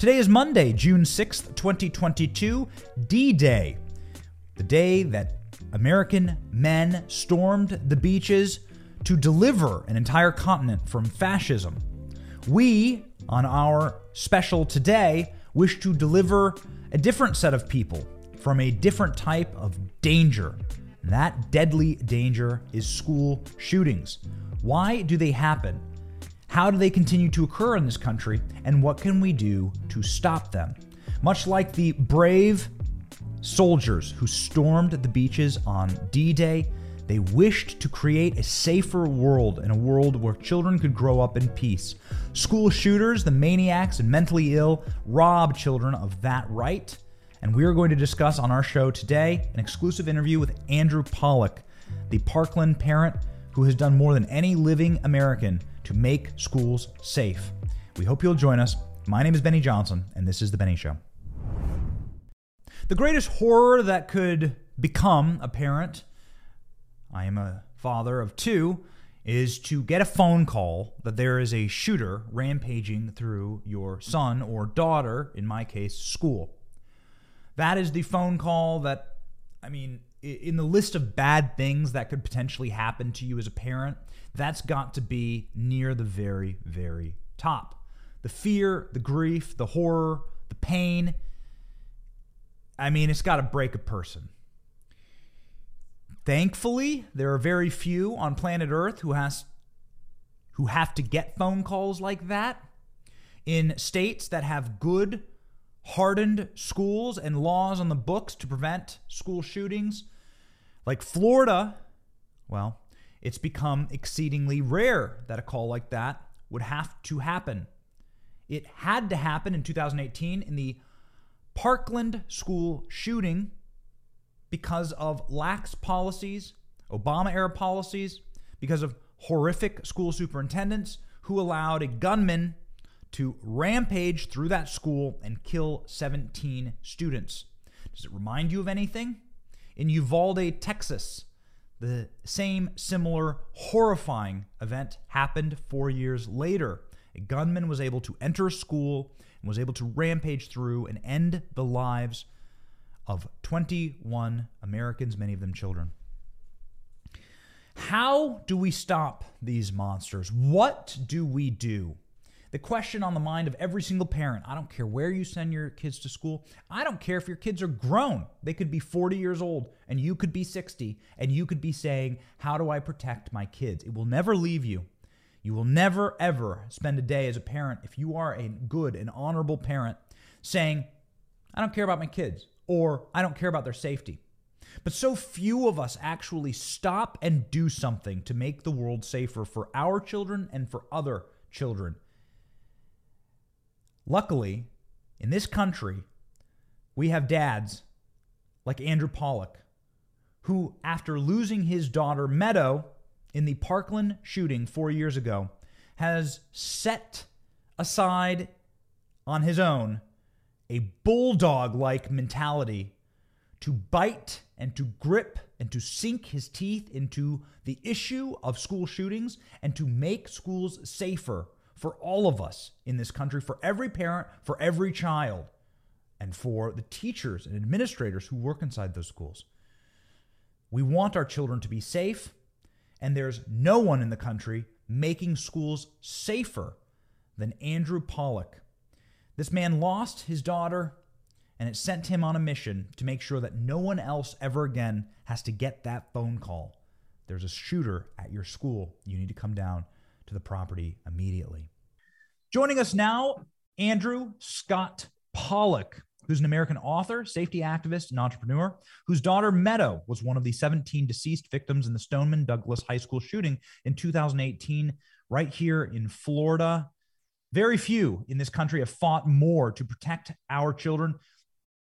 Today is Monday, June 6th, 2022, D Day, the day that American men stormed the beaches to deliver an entire continent from fascism. We, on our special today, wish to deliver a different set of people from a different type of danger. That deadly danger is school shootings. Why do they happen? How do they continue to occur in this country? And what can we do to stop them? Much like the brave soldiers who stormed the beaches on D Day, they wished to create a safer world and a world where children could grow up in peace. School shooters, the maniacs and mentally ill, rob children of that right. And we are going to discuss on our show today an exclusive interview with Andrew Pollack, the Parkland parent who has done more than any living American to make schools safe. We hope you'll join us. My name is Benny Johnson, and this is The Benny Show. The greatest horror that could become a parent, I am a father of two, is to get a phone call that there is a shooter rampaging through your son or daughter, in my case, school. That is the phone call that, I mean, in the list of bad things that could potentially happen to you as a parent, that's got to be near the very, very top. The fear, the grief, the horror, the pain. I mean, it's got to break a person. Thankfully, there are very few on planet Earth who has who have to get phone calls like that. In states that have good hardened schools and laws on the books to prevent school shootings, like Florida, well, it's become exceedingly rare that a call like that would have to happen. It had to happen in 2018 in the Parkland school shooting because of lax policies, Obama era policies, because of horrific school superintendents who allowed a gunman to rampage through that school and kill 17 students. Does it remind you of anything? In Uvalde, Texas, the same similar horrifying event happened four years later. A gunman was able to enter a school and was able to rampage through and end the lives of 21 Americans, many of them children. How do we stop these monsters? What do we do? The question on the mind of every single parent I don't care where you send your kids to school. I don't care if your kids are grown. They could be 40 years old and you could be 60 and you could be saying, How do I protect my kids? It will never leave you. You will never, ever spend a day as a parent, if you are a good and honorable parent, saying, I don't care about my kids or I don't care about their safety. But so few of us actually stop and do something to make the world safer for our children and for other children. Luckily, in this country, we have dads like Andrew Pollack, who, after losing his daughter Meadow in the Parkland shooting four years ago, has set aside on his own a bulldog like mentality to bite and to grip and to sink his teeth into the issue of school shootings and to make schools safer for all of us in this country, for every parent, for every child, and for the teachers and administrators who work inside those schools. We want our children to be safe, and there's no one in the country making schools safer than Andrew Pollack. This man lost his daughter, and it sent him on a mission to make sure that no one else ever again has to get that phone call. There's a shooter at your school. You need to come down to the property immediately. Joining us now, Andrew Scott Pollack, who's an American author, safety activist, and entrepreneur, whose daughter Meadow was one of the 17 deceased victims in the Stoneman Douglas High School shooting in 2018, right here in Florida. Very few in this country have fought more to protect our children.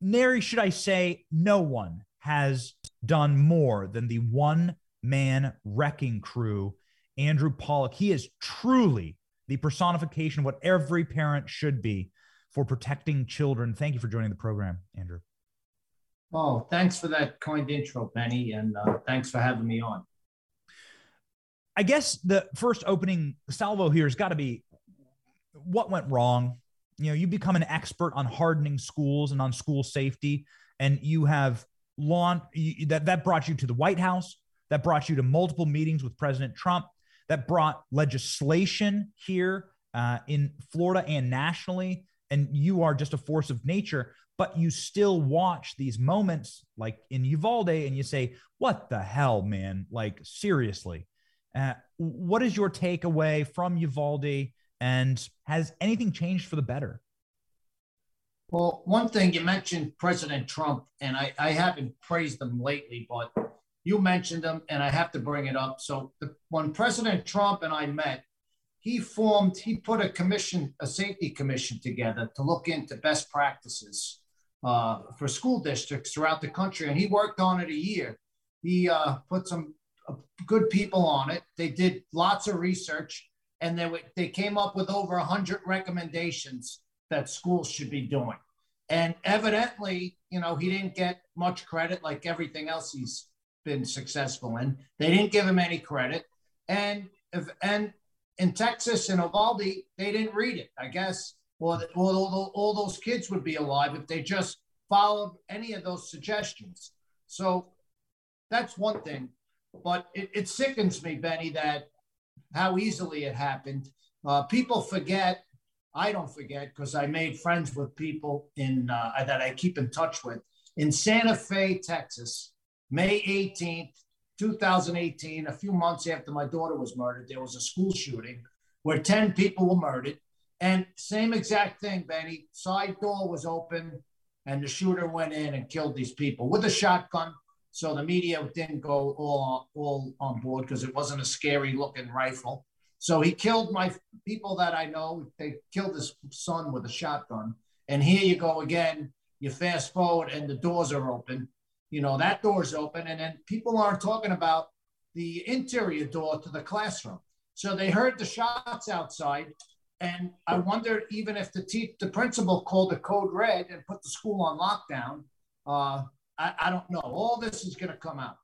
Nary should I say, no one has done more than the one man wrecking crew, Andrew Pollack. He is truly the personification of what every parent should be for protecting children. Thank you for joining the program, Andrew. Oh, thanks for that kind intro, Benny, and uh, thanks for having me on. I guess the first opening salvo here has got to be what went wrong. You know, you become an expert on hardening schools and on school safety, and you have launched that that brought you to the White House, that brought you to multiple meetings with President Trump, that brought legislation here uh, in Florida and nationally, and you are just a force of nature. But you still watch these moments like in Uvalde, and you say, "What the hell, man? Like seriously." Uh, what is your takeaway from Uvalde? And has anything changed for the better? Well, one thing you mentioned President Trump, and I, I haven't praised him lately, but you mentioned him, and I have to bring it up. So the, when President Trump and I met, he formed, he put a commission, a safety commission together to look into best practices uh, for school districts throughout the country, and he worked on it a year. He uh, put some uh, good people on it. They did lots of research, and they they came up with over hundred recommendations that schools should be doing. And evidently, you know, he didn't get much credit like everything else he's been successful in. They didn't give him any credit. And if, and in Texas and Uvalde, they didn't read it, I guess. Or, or all, all those kids would be alive if they just followed any of those suggestions. So that's one thing. But it, it sickens me, Benny, that how easily it happened. Uh, people forget I don't forget because I made friends with people in uh, that I keep in touch with in Santa Fe, Texas, May 18th, 2018. A few months after my daughter was murdered, there was a school shooting where 10 people were murdered. And same exact thing, Benny. Side door was open, and the shooter went in and killed these people with a shotgun. So the media didn't go all all on board because it wasn't a scary looking rifle. So he killed my people that I know. They killed his son with a shotgun. And here you go again. You fast forward and the doors are open. You know, that door's open. And then people aren't talking about the interior door to the classroom. So they heard the shots outside. And I wonder even if the, te- the principal called the code red and put the school on lockdown. Uh, I, I don't know. All this is going to come out.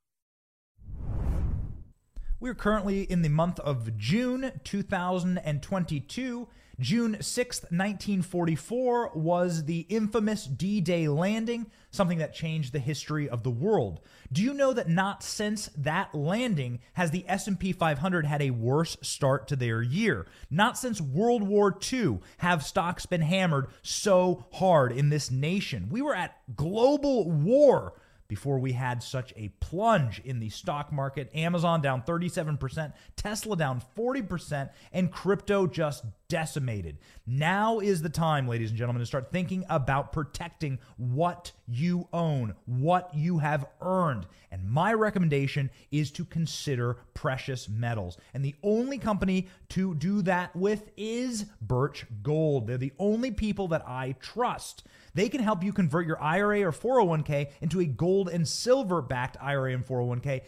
We're currently in the month of June 2022. June 6th, 1944 was the infamous D-Day landing, something that changed the history of the world. Do you know that not since that landing has the S&P 500 had a worse start to their year? Not since World War II have stocks been hammered so hard in this nation. We were at global war before we had such a plunge in the stock market. Amazon down 37%, Tesla down 40%, and crypto just decimated. Now is the time, ladies and gentlemen, to start thinking about protecting what you own, what you have earned. And my recommendation is to consider precious metals. And the only company to do that with is Birch Gold. They're the only people that I trust. They can help you convert your IRA or 401k into a gold and silver backed IRA and 401k.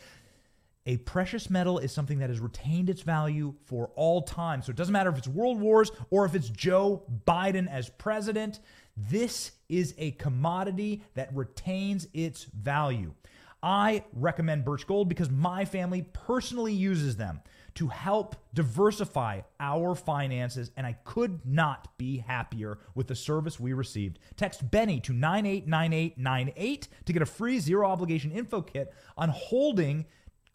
A precious metal is something that has retained its value for all time. So it doesn't matter if it's world wars or if it's Joe Biden as president. This is a commodity that retains its value. I recommend Birch Gold because my family personally uses them to help diversify our finances, and I could not be happier with the service we received. Text Benny to 989898 to get a free zero obligation info kit on holding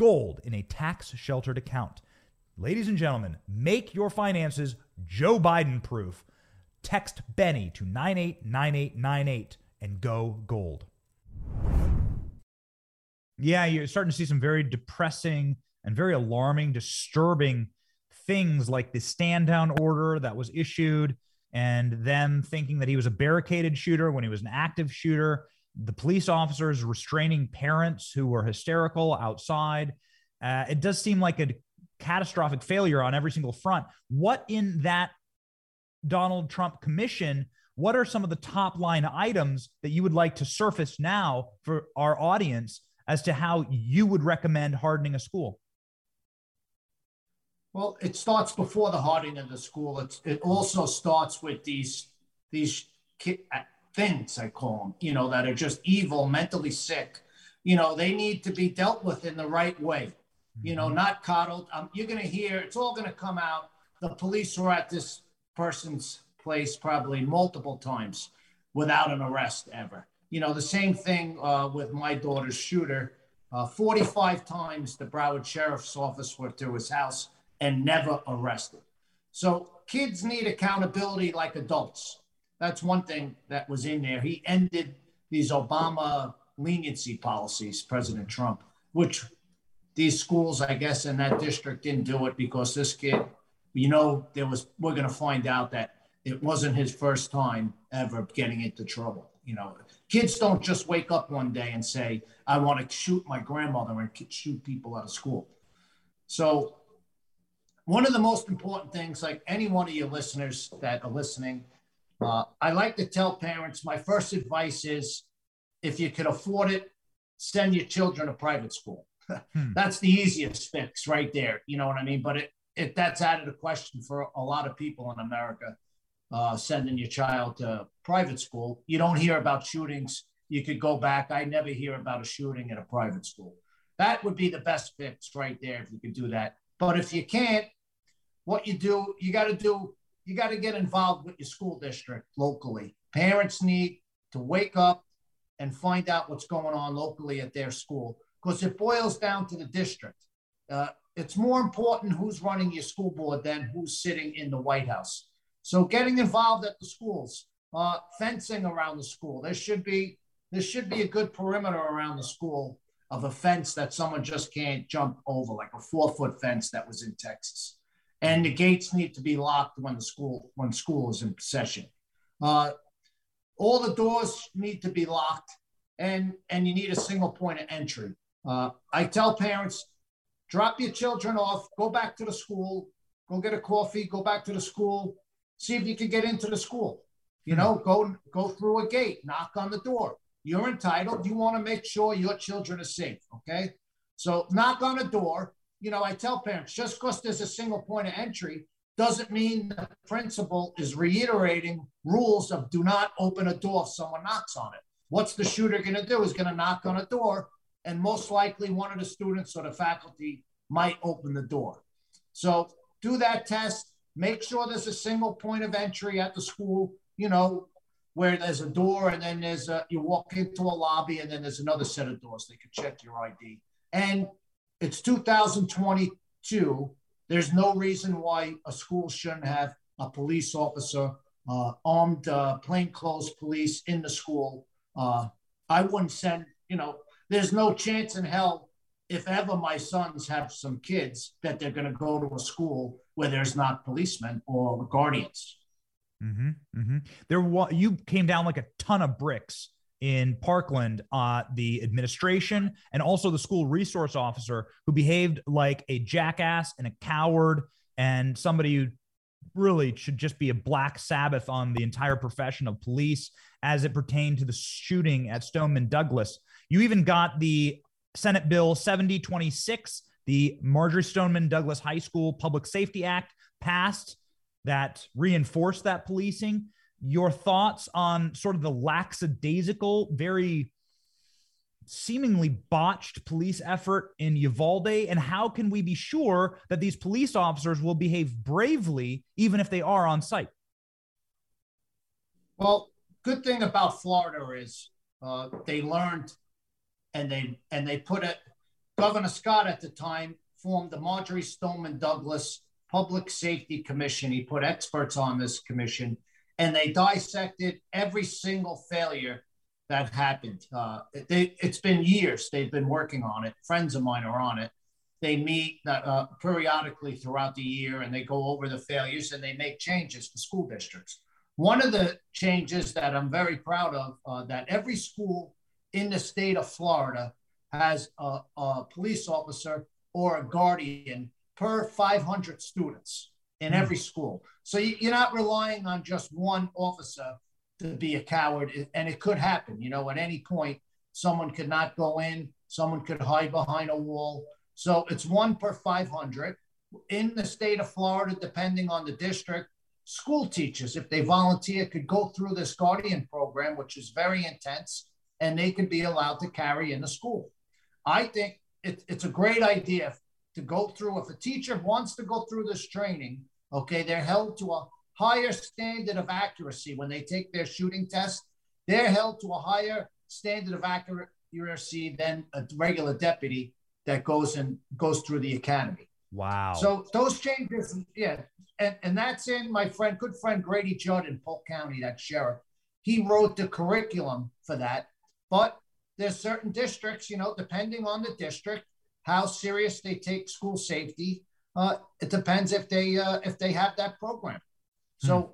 gold in a tax sheltered account. Ladies and gentlemen, make your finances Joe Biden proof. Text Benny to 989898 and go gold. Yeah, you're starting to see some very depressing and very alarming, disturbing things like the stand down order that was issued, and them thinking that he was a barricaded shooter when he was an active shooter, the police officers restraining parents who were hysterical outside. Uh, it does seem like a catastrophic failure on every single front. What in that Donald Trump commission, what are some of the top line items that you would like to surface now for our audience as to how you would recommend hardening a school? Well, it starts before the hardening of the school. It's, it also starts with these these things I call them, you know, that are just evil, mentally sick. You know, they need to be dealt with in the right way. You know, mm-hmm. not coddled. Um, you're going to hear it's all going to come out. The police were at this person's place probably multiple times without an arrest ever. You know, the same thing uh, with my daughter's shooter. Uh, 45 times the Broward Sheriff's Office went to his house and never arrested. So kids need accountability like adults. That's one thing that was in there. He ended these Obama leniency policies, President Trump, which these schools, I guess, in that district didn't do it because this kid, you know, there was, we're going to find out that it wasn't his first time ever getting into trouble. You know, kids don't just wake up one day and say, I want to shoot my grandmother and shoot people out of school. So, one of the most important things, like any one of your listeners that are listening, uh, I like to tell parents my first advice is if you can afford it, send your children to private school. hmm. That's the easiest fix right there. You know what I mean? But it, it that's added a question for a lot of people in America uh, sending your child to private school. You don't hear about shootings. You could go back. I never hear about a shooting at a private school. That would be the best fix right there if you could do that. But if you can't, what you do, you got to do you got to get involved with your school district locally. Parents need to wake up and find out what's going on locally at their school because it boils down to the district. Uh, it's more important who's running your school board than who's sitting in the White House. So getting involved at the schools, uh, fencing around the school. There should be there should be a good perimeter around the school of a fence that someone just can't jump over, like a four foot fence that was in Texas and the gates need to be locked when the school when school is in session. Uh, all the doors need to be locked, and and you need a single point of entry. Uh, I tell parents, drop your children off, go back to the school, go get a coffee, go back to the school, see if you can get into the school. You know, go go through a gate, knock on the door. You're entitled. You want to make sure your children are safe. Okay, so knock on a door you know, I tell parents just because there's a single point of entry doesn't mean the principal is reiterating rules of do not open a door if someone knocks on it. What's the shooter going to do? Is going to knock on a door, and most likely one of the students or the faculty might open the door. So do that test. Make sure there's a single point of entry at the school. You know, where there's a door and then there's a you walk into a lobby and then there's another set of doors. They can check your ID and it's 2022. There's no reason why a school shouldn't have a police officer, uh, armed uh, plainclothes police in the school. Uh, I wouldn't send, you know, there's no chance in hell if ever my sons have some kids that they're going to go to a school where there's not policemen or guardians. Mm-hmm, mm-hmm. There, you came down like a ton of bricks in Parkland, uh, the administration and also the school resource officer who behaved like a jackass and a coward and somebody who really should just be a black Sabbath on the entire profession of police as it pertained to the shooting at Stoneman Douglas. You even got the Senate Bill 7026, the Marjory Stoneman Douglas High School Public Safety Act, passed that reinforced that policing your thoughts on sort of the lackadaisical, very seemingly botched police effort in Uvalde? And how can we be sure that these police officers will behave bravely even if they are on site? Well, good thing about Florida is uh, they learned and they and they put it. Governor Scott at the time formed the Marjory Stoneman Douglas Public Safety Commission. He put experts on this commission and they dissected every single failure that happened. Uh, they, it's been years they've been working on it. Friends of mine are on it. They meet uh, periodically throughout the year and they go over the failures and they make changes for school districts. One of the changes that I'm very proud of uh, that every school in the state of Florida has a, a police officer or a guardian per 500 students in hmm. every school. So you're not relying on just one officer to be a coward, and it could happen. You know, at any point, someone could not go in, someone could hide behind a wall. So it's one per 500. In the state of Florida, depending on the district, school teachers, if they volunteer, could go through this guardian program, which is very intense, and they can be allowed to carry in the school. I think it, it's a great idea to go through. If a teacher wants to go through this training, okay, they're held to a higher standard of accuracy when they take their shooting test. They're held to a higher standard of accuracy than a regular deputy that goes and goes through the academy. Wow. So those changes, yeah, and, and that's in my friend, good friend Grady Judd in Polk County, that sheriff. He wrote the curriculum for that. But there's certain districts, you know, depending on the district, how serious they take school safety. Uh, it depends if they uh, if they have that program. So,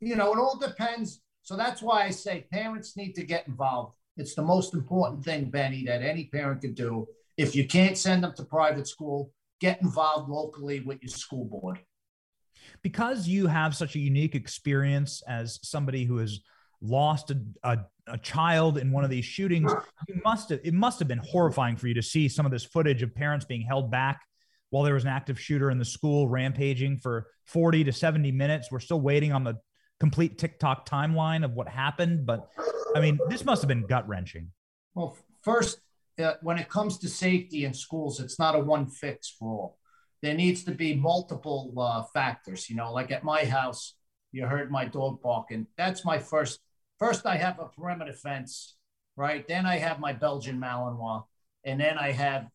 hmm. you know, it all depends. So that's why I say parents need to get involved. It's the most important thing, Benny, that any parent could do. If you can't send them to private school, get involved locally with your school board. Because you have such a unique experience as somebody who has lost a, a, a, child in one of these shootings, you must have it must have been horrifying for you to see some of this footage of parents being held back while there was an active shooter in the school rampaging for 40 to 70 minutes. We're still waiting on the complete tick-tock timeline of what happened, but I mean, this must have been gut wrenching. Well, first, uh, when it comes to safety in schools, it's not a one fix for all. There needs to be multiple uh, factors. You know, like at my house, you heard my dog barking. That's my first. First, I have a perimeter fence, right? Then I have my Belgian Malinois, and then I have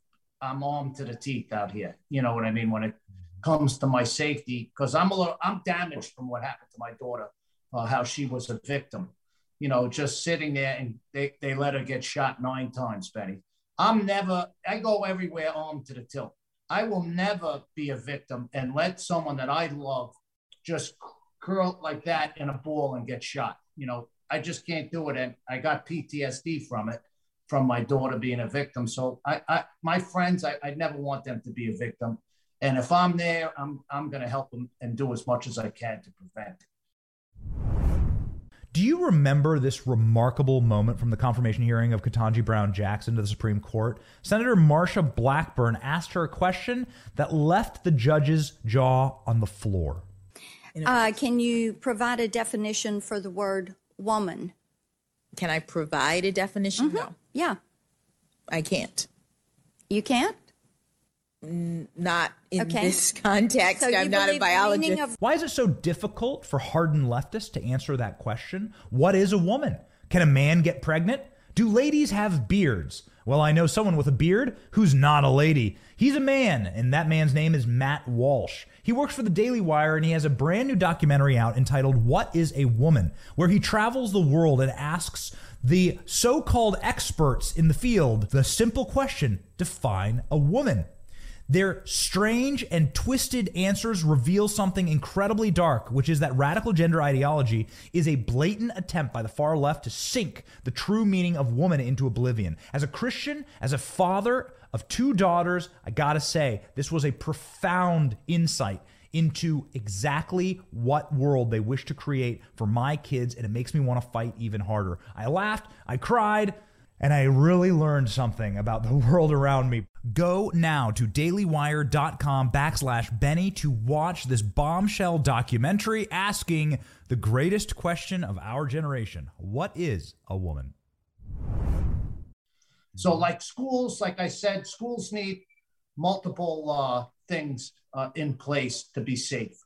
I'm armed to the teeth out here. You know what I mean when it comes to my safety because I'm a little I'm damaged from what happened to my daughter, uh, how she was a victim. You know, just sitting there and they, they let her get shot nine times, Benny. I'm never, I go everywhere armed to the tilt. I will never be a victim and let someone that I love just curl like that in a ball and get shot. You know, I just can't do it. And I got PTSD from it, from my daughter being a victim. So I, I my friends, I, I never want them to be a victim. And if I'm there, I'm, I'm going to help them and do as much as I can to prevent it. Do you remember this remarkable moment from the confirmation hearing of Ketanji Brown Jackson to the Supreme Court? Senator Marsha Blackburn asked her a question that left the judge's jaw on the floor. Uh, can you provide a definition for the word woman? Can I provide a definition? Mm-hmm. No. Yeah. I can't. You can't? not in okay. this context. So I'm not a biologist. Of- Why is it so difficult for hardened leftists to answer that question? What is a woman? Can a man get pregnant? Do ladies have beards? Well, I know someone with a beard who's not a lady. He's a man, and that man's name is Matt Walsh. He works for the Daily Wire and he has a brand new documentary out entitled What is a Woman, where he travels the world and asks the so called experts in the field the simple question define a woman. Their strange and twisted answers reveal something incredibly dark, which is that radical gender ideology is a blatant attempt by the far left to sink the true meaning of woman into oblivion. As a Christian, as a father of two daughters, I gotta say, this was a profound insight into exactly what world they wish to create for my kids, and it makes me want to fight even harder. I laughed, I cried, and I really learned something about the world around me. Go now to dailywire.com backslash Benny to watch this bombshell documentary asking the greatest question of our generation What is a woman? So, like schools, like I said, schools need multiple uh, things uh, in place to be safe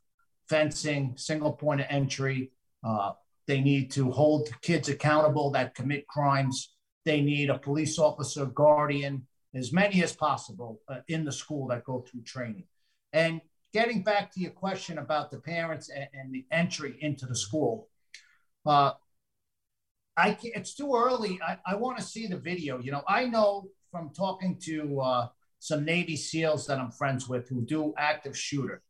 fencing, single point of entry. Uh, they need to hold kids accountable that commit crimes they need a police officer, guardian, as many as possible uh, in the school that go through training. And getting back to your question about the parents and, and the entry into the school, uh, I it's too early. I, I want to see the video. You know, I know from talking to uh, some Navy SEALs that I'm friends with who do active shooter.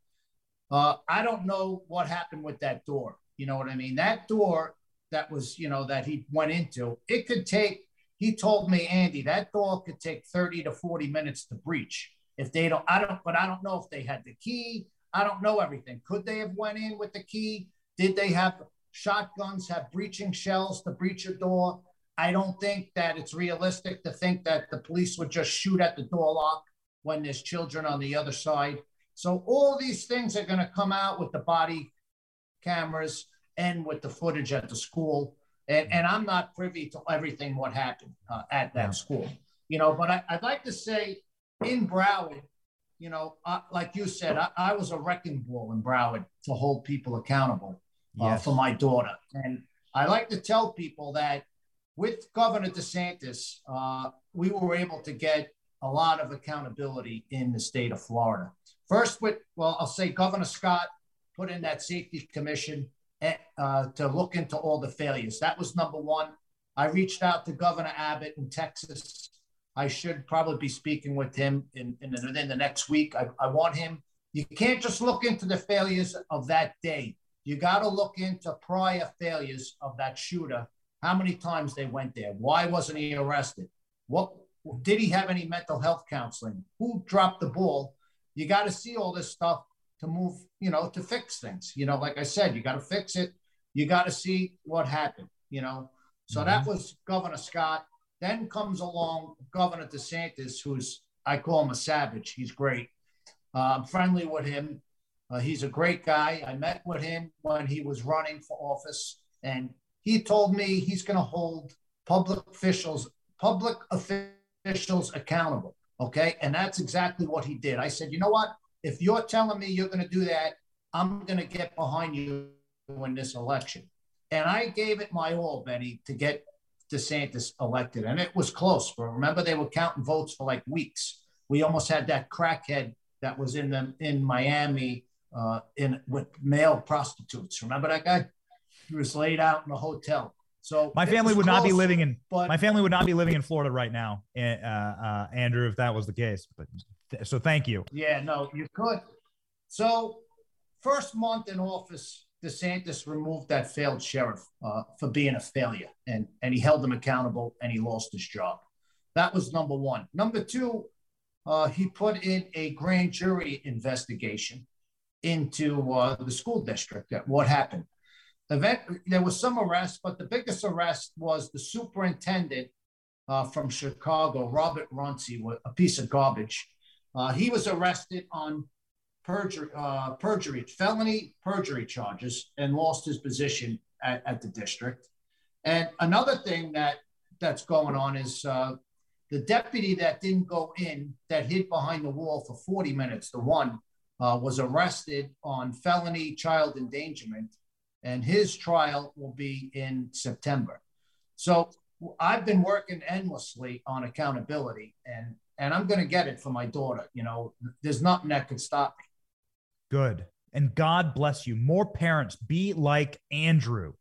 Uh, I don't know what happened with that door. You know what I mean? That door that was, you know, that he went into, it could take he told me, Andy, that door could take 30 to 40 minutes to breach. If they don't, I don't, but I don't know if they had the key. I don't know everything. Could they have went in with the key? Did they have shotguns, have breaching shells to breach a door? I don't think that it's realistic to think that the police would just shoot at the door lock when there's children on the other side. So all these things are going to come out with the body cameras and with the footage at the school. And, and I'm not privy to everything what happened uh, at that school, you know. But I, would like to say in Broward, you know, uh, like you said, I, I, was a wrecking ball in Broward to hold people accountable uh, yes. for my daughter. And I like to tell people that with Governor DeSantis, uh, we were able to get a lot of accountability in the state of Florida. First, with, well, I'll say Governor Scott put in that safety commission eh, uh, to look into all the failures. That was number one. I reached out to Governor Abbott in Texas. I should probably be speaking with him in, in, the next week. I, I want him. You can't just look into the failures of that day. You got to look into prior failures of that shooter. How many times they went there? Why wasn't he arrested? What did he have any mental health counseling? Who dropped the ball? You got to see all this stuff to move, you know, to fix things. You know, like I said, you got to fix it. You got to see what happened, you know. So mm-hmm. that was Governor Scott. Then comes along Governor DeSantis, who's, I call him a savage. He's great. Uh, I'm friendly with him. Uh, he's a great guy. I met with him when he was running for office, and he told me he's going to hold public officials, public officials accountable. Okay, and that's exactly what he did. I said, you know what? If you're telling me you're going to do that, I'm going to get behind you in this election. And I gave it my all, Benny, to get DeSantis elected, and it was close. But remember, they were counting votes for like weeks. We almost had that crackhead that was in the in Miami uh, in with male prostitutes. Remember that guy? He was laid out in a hotel. So my family would close, not be living in but, my family would not be living in Florida right now, uh, uh, Andrew, if that was the case. But th- so thank you. Yeah, no, you could. So first month in office, DeSantis removed that failed sheriff uh, for being a failure, and and he held him accountable, and he lost his job. That was number one. Number two, uh, he put in a grand jury investigation into uh, the school district at what happened. Event, there was some arrests, but the biggest arrest was the superintendent uh, from Chicago, Robert Runcie, a piece of garbage. Uh, he was arrested on perjury, uh, perjury, felony perjury charges, and lost his position at, at, the district. And another thing that that's going on is uh, the deputy that didn't go in, that hid behind the wall for 40 minutes, the one uh, was arrested on felony child endangerment, and his trial will be in September. So I've been working endlessly on accountability, and and I'm going to get it for my daughter. You know, there's nothing that can stop me. Good, and God bless you. More parents be like Andrew.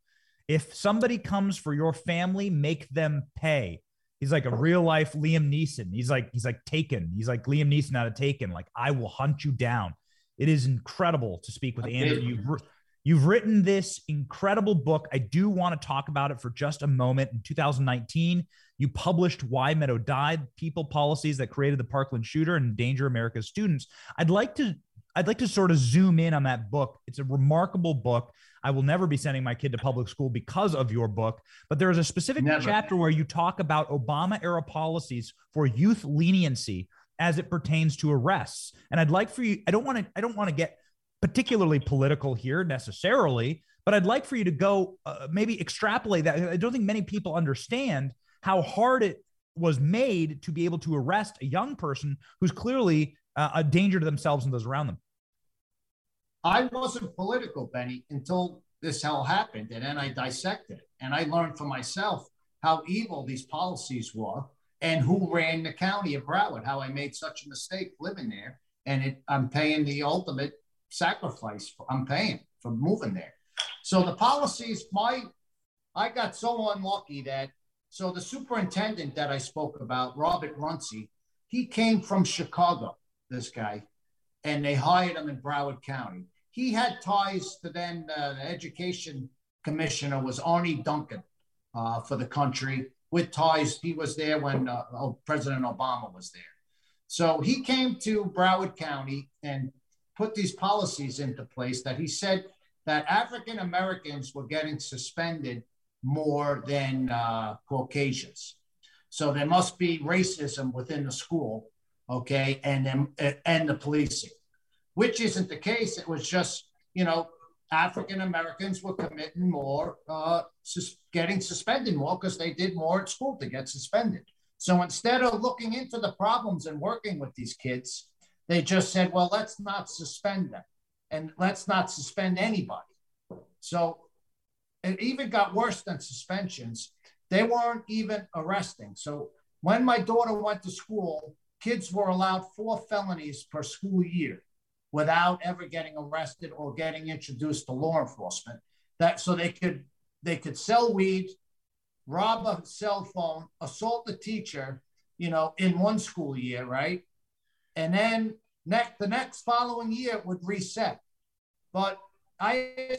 If somebody comes for your family, make them pay. He's like a real life Liam Neeson. He's like he's like Taken. He's like Liam Neeson out of Taken. Like I will hunt you down. It is incredible to speak with Andrew. You've, you've written this incredible book. I do want to talk about it for just a moment. In 2019, you published Why Meadow Died: People Policies That Created the Parkland Shooter and Endanger America's Students. I'd like to I'd like to sort of zoom in on that book. It's a remarkable book. I will never be sending my kid to public school because of your book, but there is a specific never. chapter where you talk about Obama era policies for youth leniency as it pertains to arrests. And I'd like for you, I don't want to, I don't want to get particularly political here necessarily, but I'd like for you to go uh, maybe extrapolate that. I don't think many people understand how hard it was made to be able to arrest a young person who's clearly uh, a danger to themselves and those around them. I wasn't political, Benny, until this all happened. And then I dissected it and I learned for myself how evil these policies were and who ran the county of Broward, how I made such a mistake living there. And it, I'm paying the ultimate sacrifice. I'm paying for moving there. So the policies, my, I got so unlucky that, so the superintendent that I spoke about, Robert Runcie, he came from Chicago, this guy, and they hired him in Broward County. He had ties to then uh, the education commissioner was Arne Duncan uh, for the country with ties. He was there when uh, oh, President Obama was there. So he came to Broward County and put these policies into place that he said that African Americans were getting suspended more than uh, Caucasians. So there must be racism within the school, okay, and then and the policing, which isn't the case. It was just you know African Americans were committing more, uh, sus- getting suspended more because they did more at school to get suspended. So instead of looking into the problems and working with these kids, they just said, well, let's not suspend them and let's not suspend anybody. So it even got worse than suspensions. They weren't even arresting. So when my daughter went to school, kids were allowed four felonies per school year without ever getting arrested or getting introduced to law enforcement. That so they could they could sell weed, rob a cell phone, assault a teacher, you know, in one school year, right? And then next the next following year would reset. But I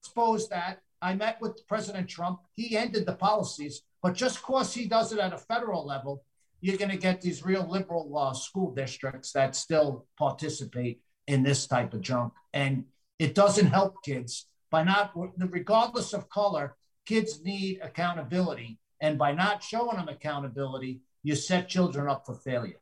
exposed that. I met with President Trump. He ended the policies, but just because he does it at a federal level, you're going to get these real liberal uh, school districts that still participate in this type of junk. And it doesn't help kids by not, regardless of color, kids need accountability. And by not showing them accountability, you set children up for failure.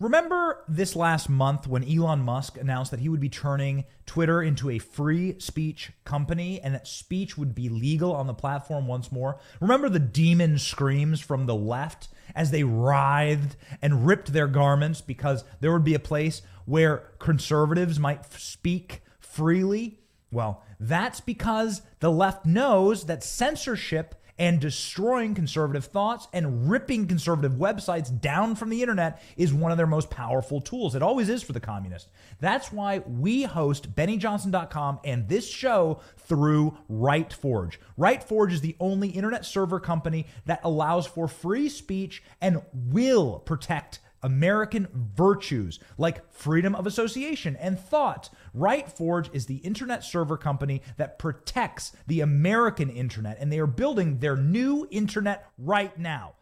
Remember this last month when Elon Musk announced that he would be turning Twitter into a free speech company and that speech would be legal on the platform once more? Remember the demon screams from the left as they writhed and ripped their garments because there would be a place where conservatives might speak freely? Well, that's because the left knows that censorship and destroying conservative thoughts and ripping conservative websites down from the internet is one of their most powerful tools. It always is for the communist. That's why we host BennyJohnson.com and this show through RightForge. RightForge is the only internet server company that allows for free speech and will protect American virtues like freedom of association and thought. RightForge is the internet server company that protects the American internet, and they are building their new internet right now.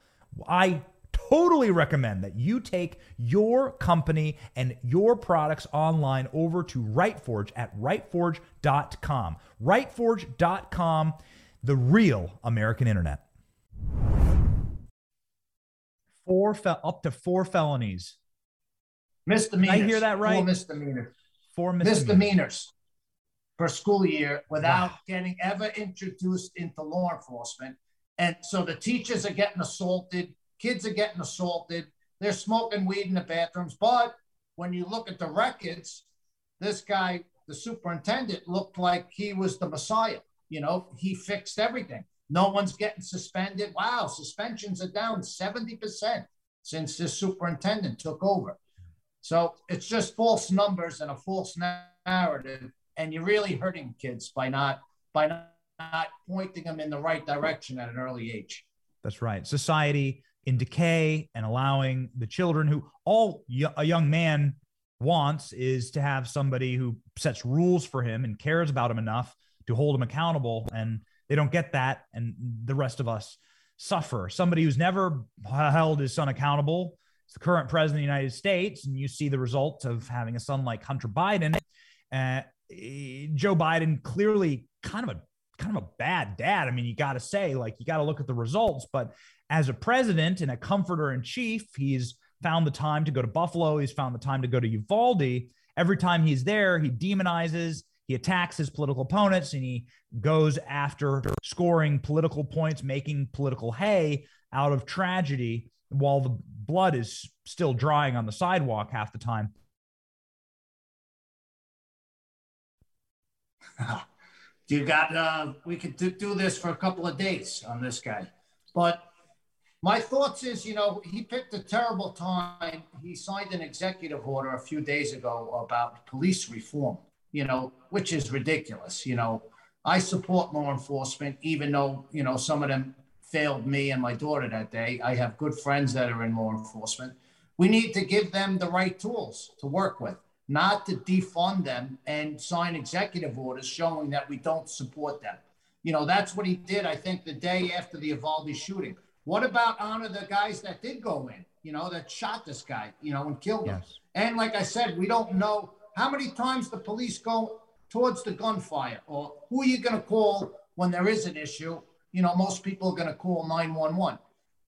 I totally recommend that you take your company and your products online over to RightForge at rightforge.com. RightForge.com, the real American internet four fel- up to four felonies. Misdemeanors. Did I hear that right? Four misdemeanors. Four misdemeanors. misdemeanors per school year without wow. getting ever introduced into law enforcement. And so the teachers are getting assaulted, kids are getting assaulted, they're smoking weed in the bathrooms. But when you look at the records, this guy, the superintendent, looked like he was the Messiah. You know, he fixed everything. No one's getting suspended. Wow, suspensions are down 70% since this superintendent took over. So it's just false numbers and a false narrative. And you're really hurting kids by not by not pointing them in the right direction at an early age. That's right. Society in decay and allowing the children who all a young man wants is to have somebody who sets rules for him and cares about him enough to hold him accountable and they don't get that, and the rest of us suffer. Somebody who's never held his son accountable is the current president of the United States, and you see the result of having a son like Hunter Biden. Uh, Joe Biden clearly kind of a kind of a bad dad. I mean, you got to say, like, you got to look at the results. But as a president and a comforter in chief, he's found the time to go to Buffalo. He's found the time to go to Uvalde. Every time he's there, he demonizes he attacks his political opponents and he goes after scoring political points, making political hay out of tragedy while the blood is still drying on the sidewalk half the time. You got, uh, we could do this for a couple of days on this guy. But my thoughts is, you know, he picked a terrible time. He signed an executive order a few days ago about police reform you know, which is ridiculous. You know, I support law enforcement, even though, you know, some of them failed me and my daughter that day. I have good friends that are in law enforcement. We need to give them the right tools to work with, not to defund them and sign executive orders showing that we don't support them. You know, that's what he did, I think, the day after the Uvalde shooting. What about honor the guys that did go in? you know, that shot this guy, you know, and killed him. And like I said, we don't know how many times the police go towards the gunfire or who are you going to call when there is an issue? You know, most people are going to call 911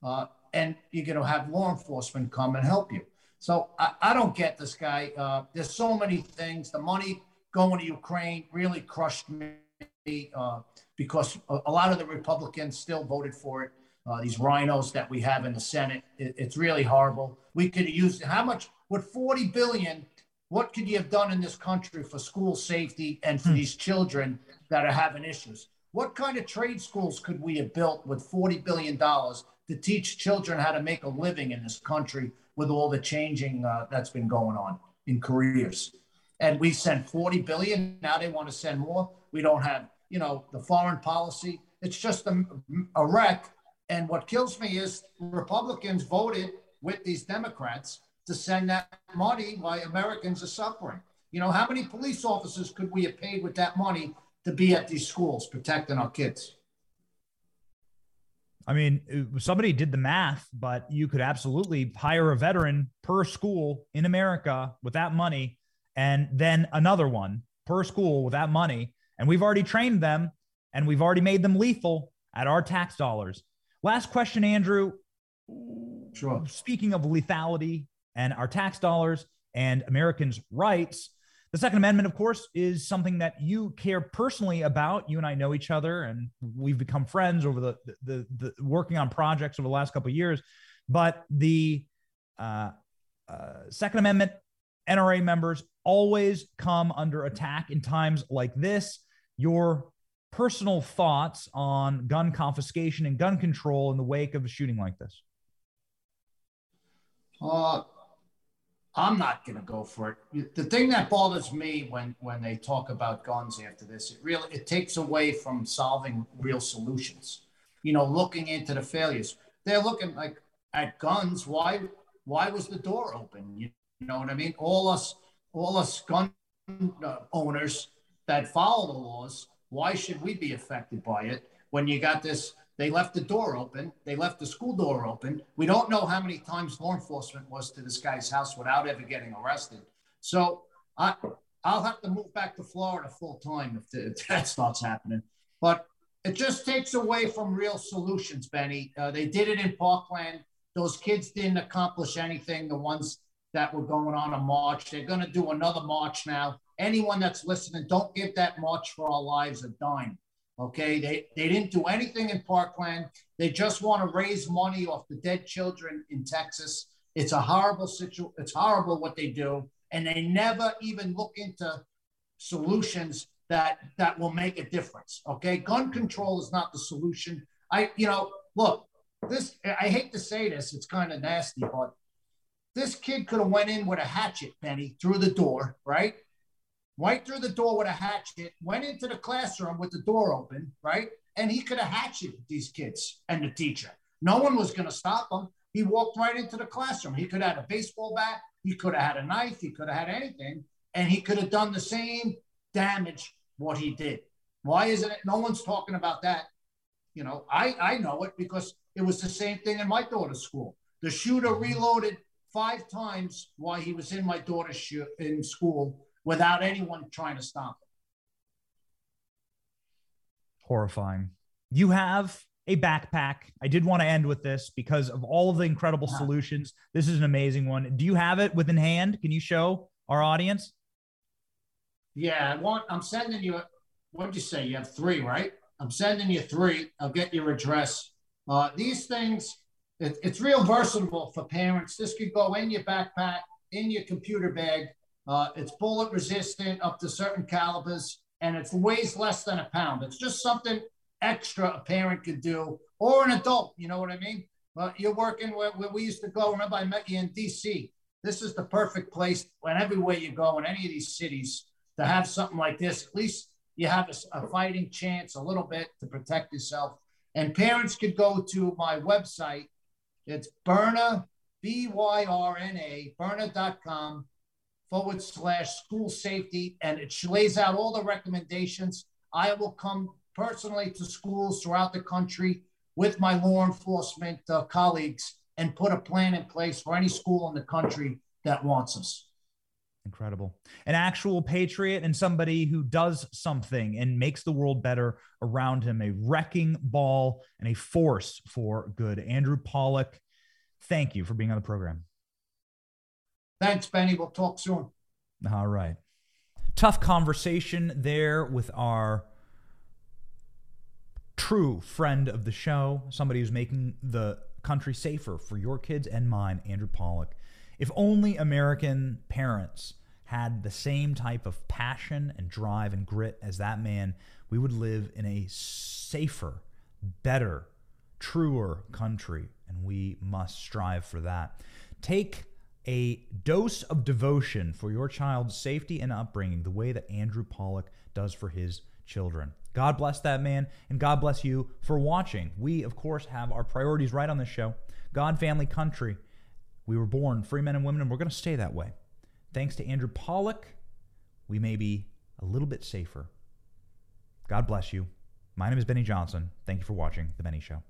uh, and you're going to have law enforcement come and help you. So I, I don't get this guy. Uh, there's so many things. The money going to Ukraine really crushed me uh, because a, a, lot of the Republicans still voted for it. Uh, these rhinos that we have in the Senate, it, it's really horrible. We could use how much with 40 billion. What could you have done in this country for school safety and for hmm. these children that are having issues? What kind of trade schools could we have built with $40 billion to teach children how to make a living in this country with all the changing uh, that's been going on in careers? And we sent 40 billion. Now they want to send more. We don't have, you know, the foreign policy. It's just a, a wreck. And what kills me is Republicans voted with these Democrats to send that money while Americans are suffering. You know, how many police officers could we have paid with that money to be at these schools protecting our kids? I mean, uh, somebody did the math, but you could absolutely hire a veteran per school in America with that money, and then another one per school with that money. And we've already trained them and we've already made them lethal at our tax dollars. Last question, Andrew. Sure. Speaking of lethality and our tax dollars and Americans' rights, the Second Amendment, of course, is something that you care personally about. You and I know each other, and we've become friends over the the, the, the working on projects over the last couple of years. But the uh, uh, Second Amendment NRA members always come under attack in times like this. Your personal thoughts on gun confiscation and gun control in the wake of a shooting like this? Uh, I'm not going to go for it. The thing that bothers me when when they talk about guns after this, it really it takes away from solving real solutions. You know, looking into the failures. They're looking like at guns. Why why was the door open? You, know what I mean? All us all us gun uh, owners that follow the laws. Why should we be affected by it when you got this they left the door open. They left the school door open. We don't know how many times law enforcement was to this guy's house without ever getting arrested. So I, I'll have to move back to Florida full time if, the, if that starts happening. But it just takes away from real solutions, Benny. Uh, they did it in Parkland. Those kids didn't accomplish anything. The ones that were going on a march, they're going to do another march now. Anyone that's listening, don't give that March for Our Lives a dime. Okay, they, they didn't do anything in Parkland. They just want to raise money off the dead children in Texas. It's a horrible situation. It's horrible what they do, and they never even look into solutions that that will make a difference. Okay, gun control is not the solution. I, you know, look, this. I hate to say this. It's kind of nasty, but this kid could have went in with a hatchet, Benny, through the door, right? Right through the door with a hatchet, went into the classroom with the door open, right? And he could have hatcheted these kids and the teacher. No one was going to stop him. He walked right into the classroom. He could have had a baseball bat. He could have had a knife. He could have had anything. And he could have done the same damage what he did. Why isn't it? No one's talking about that. You know, I, I know it because it was the same thing in my daughter's school. The shooter mm-hmm. reloaded five times while he was in my daughter's sh- in school without anyone trying to stop it. Horrifying. You have a backpack. I did want to end with this because of all of the incredible yeah. solutions. This is an amazing one. Do you have it within hand? Can you show our audience? Yeah, I want. I'm sending you. What did you say? You have three, right? I'm sending you three. I'll get your address. Uh, these things, it, it's real versatile for parents. This could go in your backpack, in your computer bag. Uh, it's bullet resistant up to certain calibers, and it weighs less than a pound. It's just something extra a parent could do, or an adult. You know what I mean? But you're working where, where we used to go. Remember, I met you in D.C. This is the perfect place when everywhere you go in any of these cities to have something like this. At least you have a, a fighting chance a little bit to protect yourself. And parents could go to my website. It's Byrna, B Y R N A, Byrna.com forward slash school safety, and it lays out all the recommendations. I will come personally to schools throughout the country with my law enforcement uh, colleagues and put a plan in place for any school in the country that wants us. Incredible. An actual patriot and somebody who does something and makes the world better around him, a wrecking ball and a force for good. Andrew Pollack, thank you for being on the program. Thanks, Benny. We'll talk soon. All right. Tough conversation there with our true friend of the show, somebody who's making the country safer for your kids and mine, Andrew Pollack. If only American parents had the same type of passion and drive and grit as that man, we would live in a safer, better, truer country. And we must strive for that. Take a dose of devotion for your child's safety and upbringing the way that Andrew Pollack does for his children. God bless that man, and God bless you for watching. We, of course, have our priorities right on this show God, family, country. We were born free men and women, and we're going to stay that way. Thanks to Andrew Pollack, we may be a little bit safer. God bless you. My name is Benny Johnson. Thank you for watching The Benny Show.